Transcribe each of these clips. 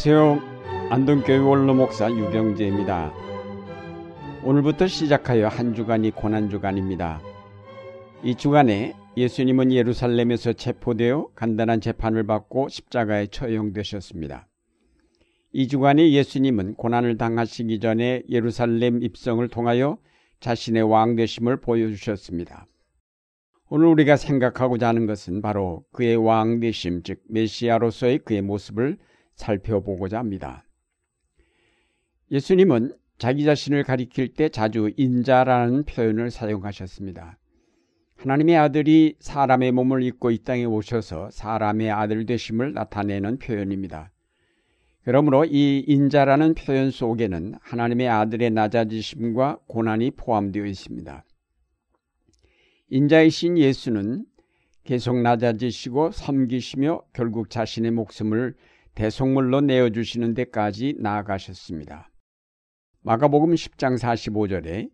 안녕하세요. 안동교회 원로 목사 유병재입니다. 오늘부터 시작하여 한 주간이 고난 주간입니다. 이 주간에 예수님은 예루살렘에서 체포되어 간단한 재판을 받고 십자가에 처형되셨습니다. 이 주간에 예수님은 고난을 당하시기 전에 예루살렘 입성을 통하여 자신의 왕 되심을 보여주셨습니다. 오늘 우리가 생각하고자 하는 것은 바로 그의 왕 되심, 즉 메시아로서의 그의 모습을 살펴보고자 합니다. 예수님은 자기 자신을 가리킬 때 자주 인자라는 표현을 사용하셨습니다. 하나님의 아들이 사람의 몸을 입고 이 땅에 오셔서 사람의 아들 되심을 나타내는 표현입니다. 그러므로 이 인자라는 표현 속에는 하나님의 아들의 낮아지심과 고난이 포함되어 있습니다. 인자이신 예수는 계속 낮아지시고 섬기시며 결국 자신의 목숨을 대속물로 내어주시는 데까지 나아가셨습니다. 마가복음 10장 45절에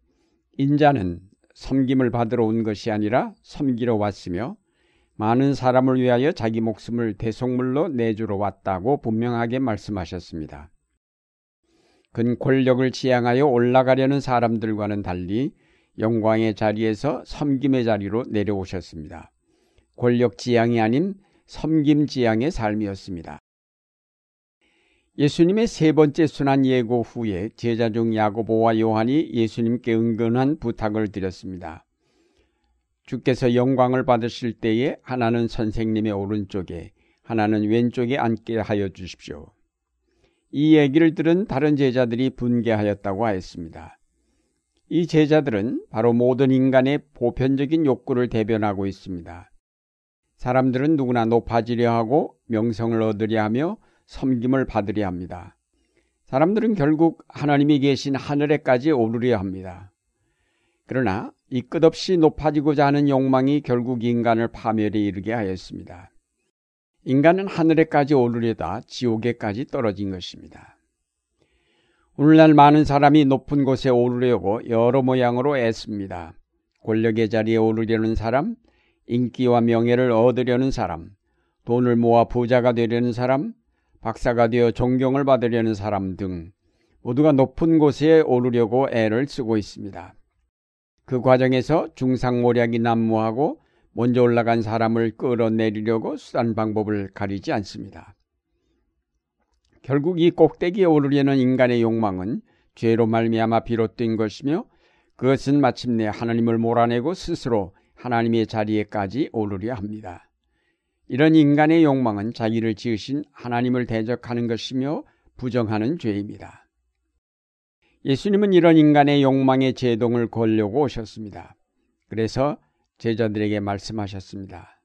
인자는 섬김을 받으러 온 것이 아니라 섬기러 왔으며 많은 사람을 위하여 자기 목숨을 대속물로 내주러 왔다고 분명하게 말씀하셨습니다. 근 권력을 지향하여 올라가려는 사람들과는 달리 영광의 자리에서 섬김의 자리로 내려오셨습니다. 권력 지향이 아닌 섬김 지향의 삶이었습니다. 예수님의 세 번째 순환 예고 후에 제자 중 야고보와 요한이 예수님께 은근한 부탁을 드렸습니다. 주께서 영광을 받으실 때에 하나는 선생님의 오른쪽에 하나는 왼쪽에 앉게 하여 주십시오. 이 얘기를 들은 다른 제자들이 분개하였다고 하였습니다. 이 제자들은 바로 모든 인간의 보편적인 욕구를 대변하고 있습니다. 사람들은 누구나 높아지려 하고 명성을 얻으려 하며 섬김을 받으려 합니다. 사람들은 결국 하나님이 계신 하늘에까지 오르려 합니다. 그러나 이 끝없이 높아지고자 하는 욕망이 결국 인간을 파멸에 이르게 하였습니다. 인간은 하늘에까지 오르려다 지옥에까지 떨어진 것입니다. 오늘날 많은 사람이 높은 곳에 오르려고 여러 모양으로 애씁니다. 권력의 자리에 오르려는 사람, 인기와 명예를 얻으려는 사람, 돈을 모아 부자가 되려는 사람, 박사가 되어 존경을 받으려는 사람 등 모두가 높은 곳에 오르려고 애를 쓰고 있습니다. 그 과정에서 중상모략이 난무하고 먼저 올라간 사람을 끌어내리려고 수단 방법을 가리지 않습니다. 결국 이 꼭대기에 오르려는 인간의 욕망은 죄로 말미암아 비롯된 것이며 그것은 마침내 하나님을 몰아내고 스스로 하나님의 자리에까지 오르려 합니다. 이런 인간의 욕망은 자기를 지으신 하나님을 대적하는 것이며 부정하는 죄입니다. 예수님은 이런 인간의 욕망의 제동을 걸려고 오셨습니다. 그래서 제자들에게 말씀하셨습니다.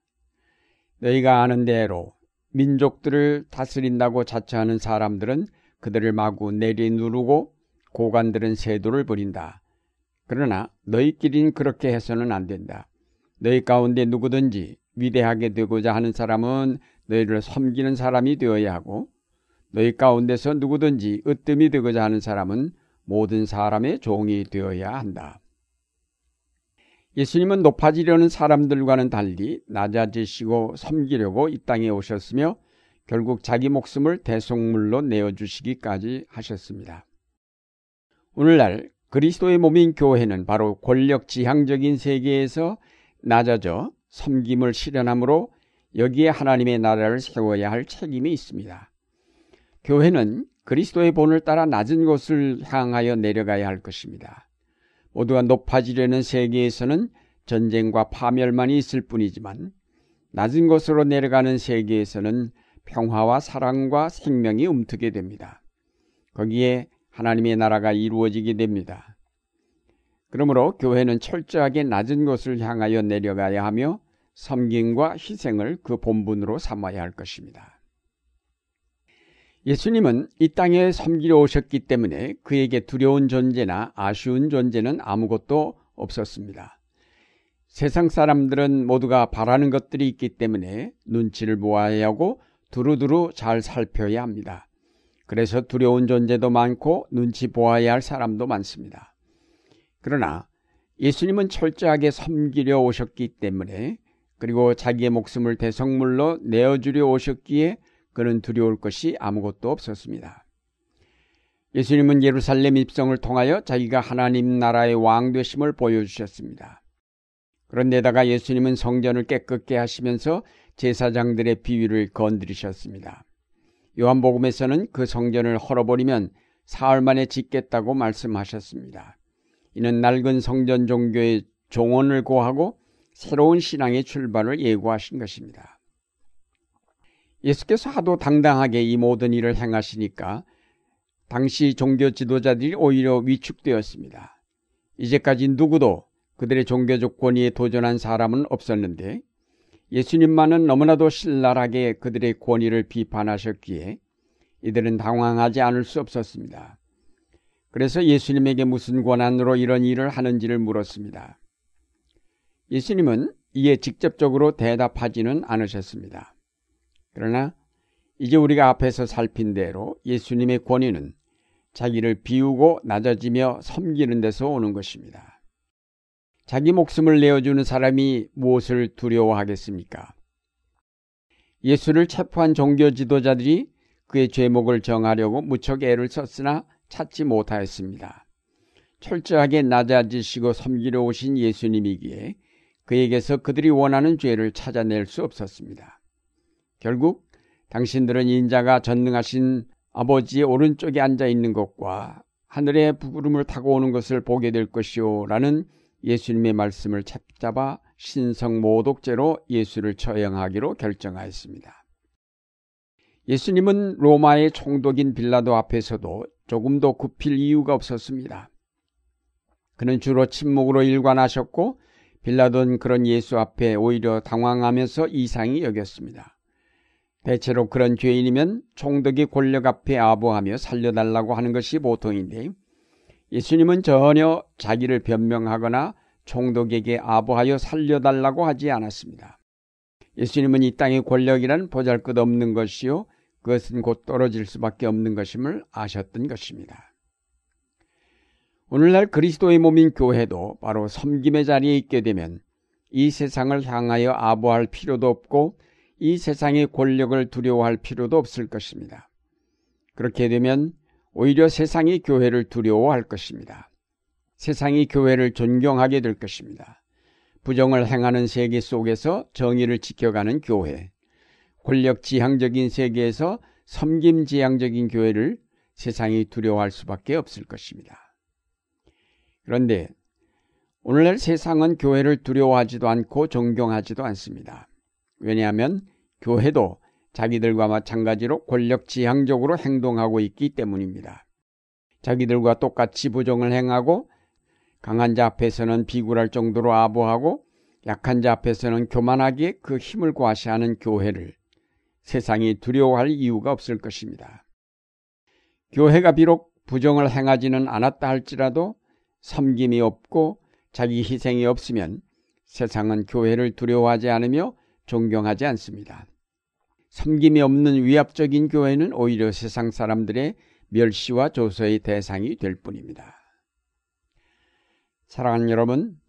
너희가 아는 대로 민족들을 다스린다고 자처하는 사람들은 그들을 마구 내리누르고 고관들은 세도를 부린다. 그러나 너희끼리는 그렇게 해서는 안 된다. 너희 가운데 누구든지 위대하게 되고자 하는 사람은 너희를 섬기는 사람이 되어야 하고 너희 가운데서 누구든지 으뜸이 되고자 하는 사람은 모든 사람의 종이 되어야 한다. 예수님은 높아지려는 사람들과는 달리 낮아지시고 섬기려고 이 땅에 오셨으며 결국 자기 목숨을 대속물로 내어주시기까지 하셨습니다. 오늘날 그리스도의 몸인 교회는 바로 권력 지향적인 세계에서 낮아져 섬김을 실현하므로 여기에 하나님의 나라를 세워야 할 책임이 있습니다. 교회는 그리스도의 본을 따라 낮은 곳을 향하여 내려가야 할 것입니다. 모두가 높아지려는 세계에서는 전쟁과 파멸만이 있을 뿐이지만 낮은 곳으로 내려가는 세계에서는 평화와 사랑과 생명이 움트게 됩니다. 거기에 하나님의 나라가 이루어지게 됩니다. 그러므로 교회는 철저하게 낮은 곳을 향하여 내려가야 하며 섬김과 희생을 그 본분으로 삼아야 할 것입니다. 예수님은 이 땅에 섬기러 오셨기 때문에 그에게 두려운 존재나 아쉬운 존재는 아무것도 없었습니다. 세상 사람들은 모두가 바라는 것들이 있기 때문에 눈치를 보아야 하고 두루두루 잘 살펴야 합니다. 그래서 두려운 존재도 많고 눈치 보아야 할 사람도 많습니다. 그러나 예수님은 철저하게 섬기려 오셨기 때문에 그리고 자기의 목숨을 대성물로 내어주려 오셨기에 그는 두려울 것이 아무것도 없었습니다. 예수님은 예루살렘 입성을 통하여 자기가 하나님 나라의 왕 되심을 보여주셨습니다. 그런데다가 예수님은 성전을 깨끗게 하시면서 제사장들의 비위를 건드리셨습니다. 요한복음에서는 그 성전을 헐어버리면 사흘 만에 짓겠다고 말씀하셨습니다. 이는 낡은 성전 종교의 종언을 고하고 새로운 신앙의 출발을 예고하신 것입니다. 예수께서 하도 당당하게 이 모든 일을 행하시니까 당시 종교 지도자들이 오히려 위축되었습니다. 이제까지 누구도 그들의 종교적 권위에 도전한 사람은 없었는데 예수님만은 너무나도 신랄하게 그들의 권위를 비판하셨기에 이들은 당황하지 않을 수 없었습니다. 그래서 예수님에게 무슨 권한으로 이런 일을 하는지를 물었습니다. 예수님은 이에 직접적으로 대답하지는 않으셨습니다. 그러나 이제 우리가 앞에서 살핀 대로 예수님의 권위는 자기를 비우고 낮아지며 섬기는 데서 오는 것입니다. 자기 목숨을 내어주는 사람이 무엇을 두려워하겠습니까? 예수를 체포한 종교 지도자들이 그의 죄목을 정하려고 무척 애를 썼으나 찾지 못하였습니다. 철저하게 낮아지시고 섬기려 오신 예수님이기에 그에게서 그들이 원하는 죄를 찾아낼 수 없었습니다. 결국 당신들은 인자가 전능하신 아버지의 오른쪽에 앉아 있는 것과 하늘의 부구름을 타고 오는 것을 보게 될 것이오 라는 예수님의 말씀을 잡잡아 신성 모독죄로 예수를 처형하기로 결정하였습니다. 예수님은 로마의 총독인 빌라도 앞에서도 조금도 굽힐 이유가 없었습니다. 그는 주로 침묵으로 일관하셨고 빌라도는 그런 예수 앞에 오히려 당황하면서 이상히 여겼습니다. 대체로 그런 죄인이면 총독이 권력 앞에 아부하며 살려달라고 하는 것이 보통인데 예수님은 전혀 자기를 변명하거나 총독에게 아부하여 살려달라고 하지 않았습니다. 예수님은 이 땅의 권력이란 보잘 것 없는 것이요 그것은 곧 떨어질 수밖에 없는 것임을 아셨던 것입니다. 오늘날 그리스도의 몸인 교회도 바로 섬김의 자리에 있게 되면 이 세상을 향하여 아부할 필요도 없고 이 세상의 권력을 두려워할 필요도 없을 것입니다. 그렇게 되면 오히려 세상이 교회를 두려워할 것입니다. 세상이 교회를 존경하게 될 것입니다. 부정을 행하는 세계 속에서 정의를 지켜가는 교회, 권력 지향적인 세계에서 섬김 지향적인 교회를 세상이 두려워할 수밖에 없을 것입니다. 그런데 오늘날 세상은 교회를 두려워하지도 않고 존경하지도 않습니다. 왜냐하면 교회도 자기들과 마찬가지로 권력 지향적으로 행동하고 있기 때문입니다. 자기들과 똑같이 부정을 행하고 강한 자 앞에서는 비굴할 정도로 아부하고 약한 자 앞에서는 교만하게 그 힘을 과시하는 교회를 세상이 두려워할 이유가 없을 것입니다. 교회가 비록 부정을 행하지는 않았다 할지라도 섬김이 없고 자기 희생이 없으면 세상은 교회를 두려워하지 않으며 존경하지 않습니다. 섬김이 없는 위압적인 교회는 오히려 세상 사람들의 멸시와 조소의 대상이 될 뿐입니다. 사랑하는 여러분,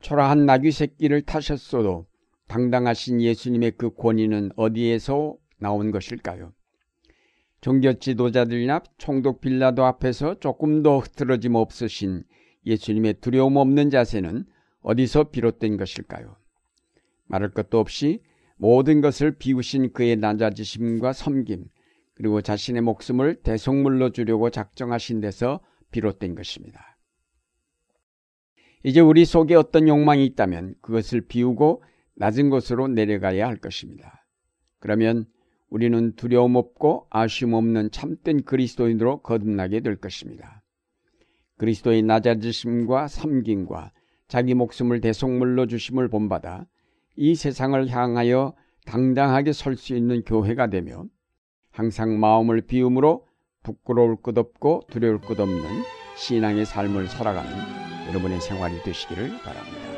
초라한 나귀 새끼를 타셨어도 당당하신 예수님의 그 권위는 어디에서 나온 것일까요? 종교 지도자들이나 총독 빌라도 앞에서 조금 더 흐트러짐 없으신 예수님의 두려움 없는 자세는 어디서 비롯된 것일까요? 말할 것도 없이 모든 것을 비우신 그의 낮아지심과 섬김, 그리고 자신의 목숨을 대속물로 주려고 작정하신 데서 비롯된 것입니다. 이제 우리 속에 어떤 욕망이 있다면 그것을 비우고 낮은 곳으로 내려가야 할 것입니다. 그러면 우리는 두려움 없고 아쉬움 없는 참된 그리스도인으로 거듭나게 될 것입니다. 그리스도의 낮아지심과 섬김과 자기 목숨을 대속물로 주심을 본받아 이 세상을 향하여 당당하게 설 수 있는 교회가 되며 항상 마음을 비움으로 부끄러울 것 없고 두려울 것 없는 신앙의 삶을 살아가는 여러분의 생활이 되시기를 바랍니다.